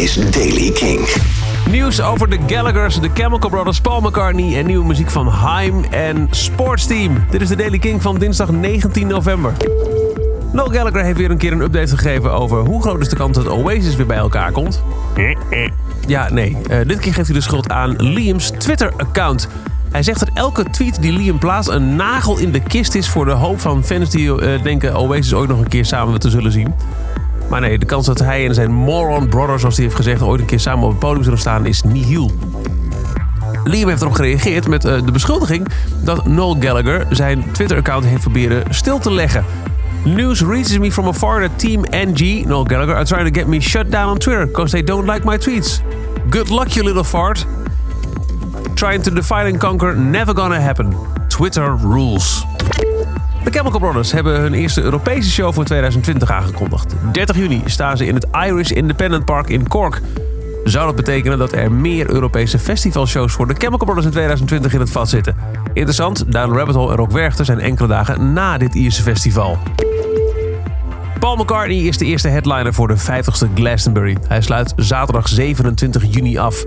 is Daily King. Nieuws over de Gallaghers, de Chemical Brothers, Paul McCartney en nieuwe muziek van Haim en Sportsteam. Dit is de Daily King van dinsdag 19 november. Noel Gallagher heeft weer een keer een update gegeven over hoe groot is de kans dat Oasis weer bij elkaar komt. Ja, nee. Uh, dit keer geeft hij de schuld aan Liam's Twitter-account. Hij zegt dat elke tweet die Liam plaatst een nagel in de kist is voor de hoop van fans die uh, denken Oasis ooit nog een keer samen te zullen zien. Maar nee, de kans dat hij en zijn moron brother, zoals hij heeft gezegd, ooit een keer samen op het podium zullen staan is nihil. Liam heeft erop gereageerd met uh, de beschuldiging dat Noel Gallagher zijn Twitter-account heeft proberen stil te leggen. News reaches me from afar that Team NG, Noel Gallagher, are trying to get me shut down on Twitter because they don't like my tweets. Good luck, you little fart. Trying to define and conquer, never gonna happen. Twitter rules. De Chemical Brothers hebben hun eerste Europese show voor 2020 aangekondigd. 30 juni staan ze in het Irish Independent Park in Cork. Zou dat betekenen dat er meer Europese festivalshows voor de Chemical Brothers in 2020 in het vat zitten? Interessant, Down Rabbit Hole en Rock Werchter zijn enkele dagen na dit Ierse festival. Paul McCartney is de eerste headliner voor de 50ste Glastonbury. Hij sluit zaterdag 27 juni af.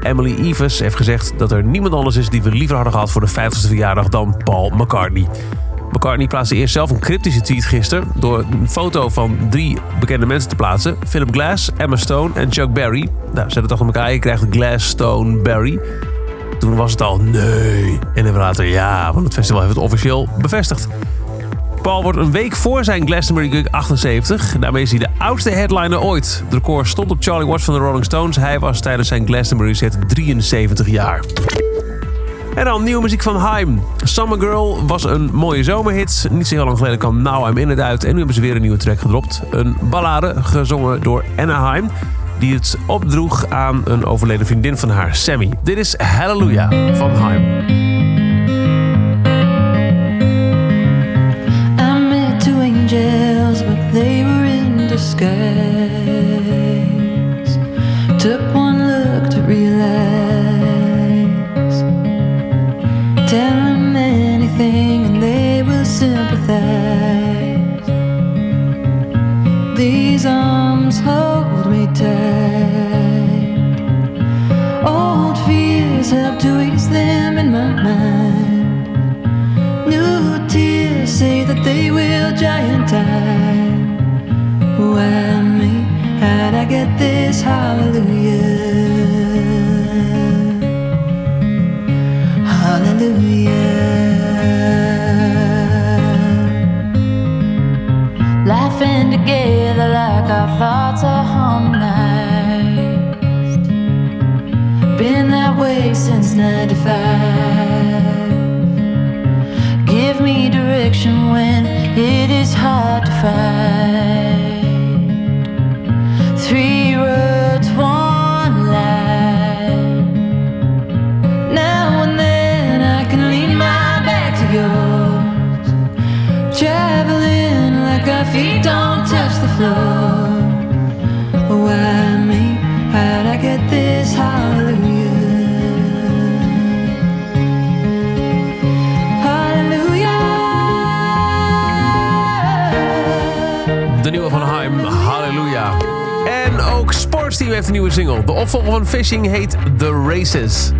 Emily Evers heeft gezegd dat er niemand anders is die we liever hadden gehad voor de 50ste verjaardag dan Paul McCartney. McCartney plaatste eerst zelf een cryptische tweet gisteren door een foto van drie bekende mensen te plaatsen: Philip Glass, Emma Stone en Chuck Berry. Nou, ze toch aan elkaar: je krijgt Glass, Stone, Berry. Toen was het al nee. En even later ja, want het festival heeft het officieel bevestigd. Paul wordt een week voor zijn Glastonbury Gig 78. Daarmee is hij de oudste headliner ooit. Het record stond op Charlie Watts van de Rolling Stones. Hij was tijdens zijn Glastonbury set 73 jaar. En dan nieuwe muziek van Haim. Summer Girl was een mooie zomerhit. Niet zo heel lang geleden kwam Now I'm In het uit. En nu hebben ze weer een nieuwe track gedropt. Een ballade gezongen door Anaheim. Die het opdroeg aan een overleden vriendin van haar, Sammy. Dit is Hallelujah van Haim. they Tell them anything and they will sympathize. These arms hold me tight. Old fears help to ease them in my mind. New tears say that they will giantize. Why me? How'd I get this hallelujah? Hallelujah. Laughing together like our thoughts are harmonized. Been that way since 95. Give me direction when it is hard to find. Traveling like our feet don't touch the floor. Why me? How'd I get this hallelujah? De nieuwe van Haim, Halleluja. En ook Sportsteam heeft een nieuwe single. De opvolger van Fishing heet The Races.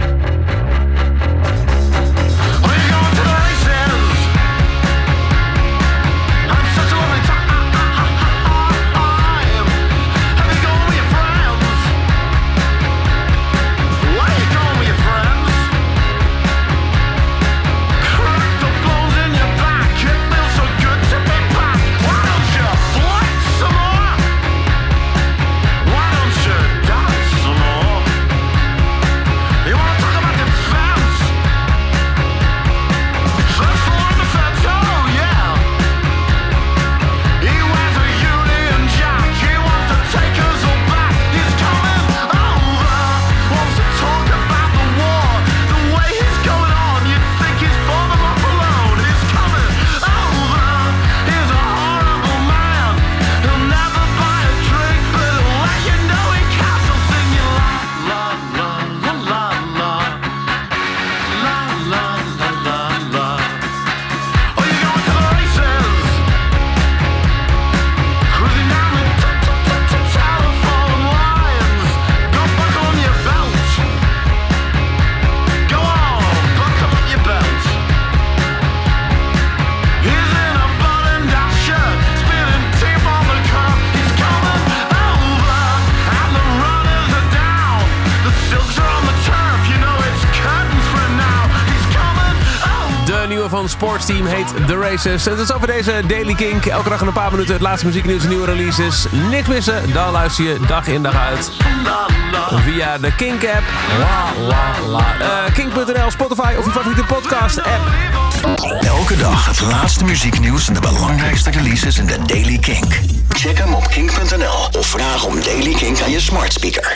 Sportsteam heet The Races. En dat is over deze Daily Kink. Elke dag in een paar minuten het laatste muzieknieuws en nieuwe releases. Niks missen, dan luister je dag in dag uit. Via de Kink-app. La, la. Uh, Kink.nl, Spotify of je favoriete podcast-app. Elke dag het laatste muzieknieuws en de belangrijkste releases in de Daily Kink. Check hem op kink.nl of vraag om Daily Kink aan je smart speaker.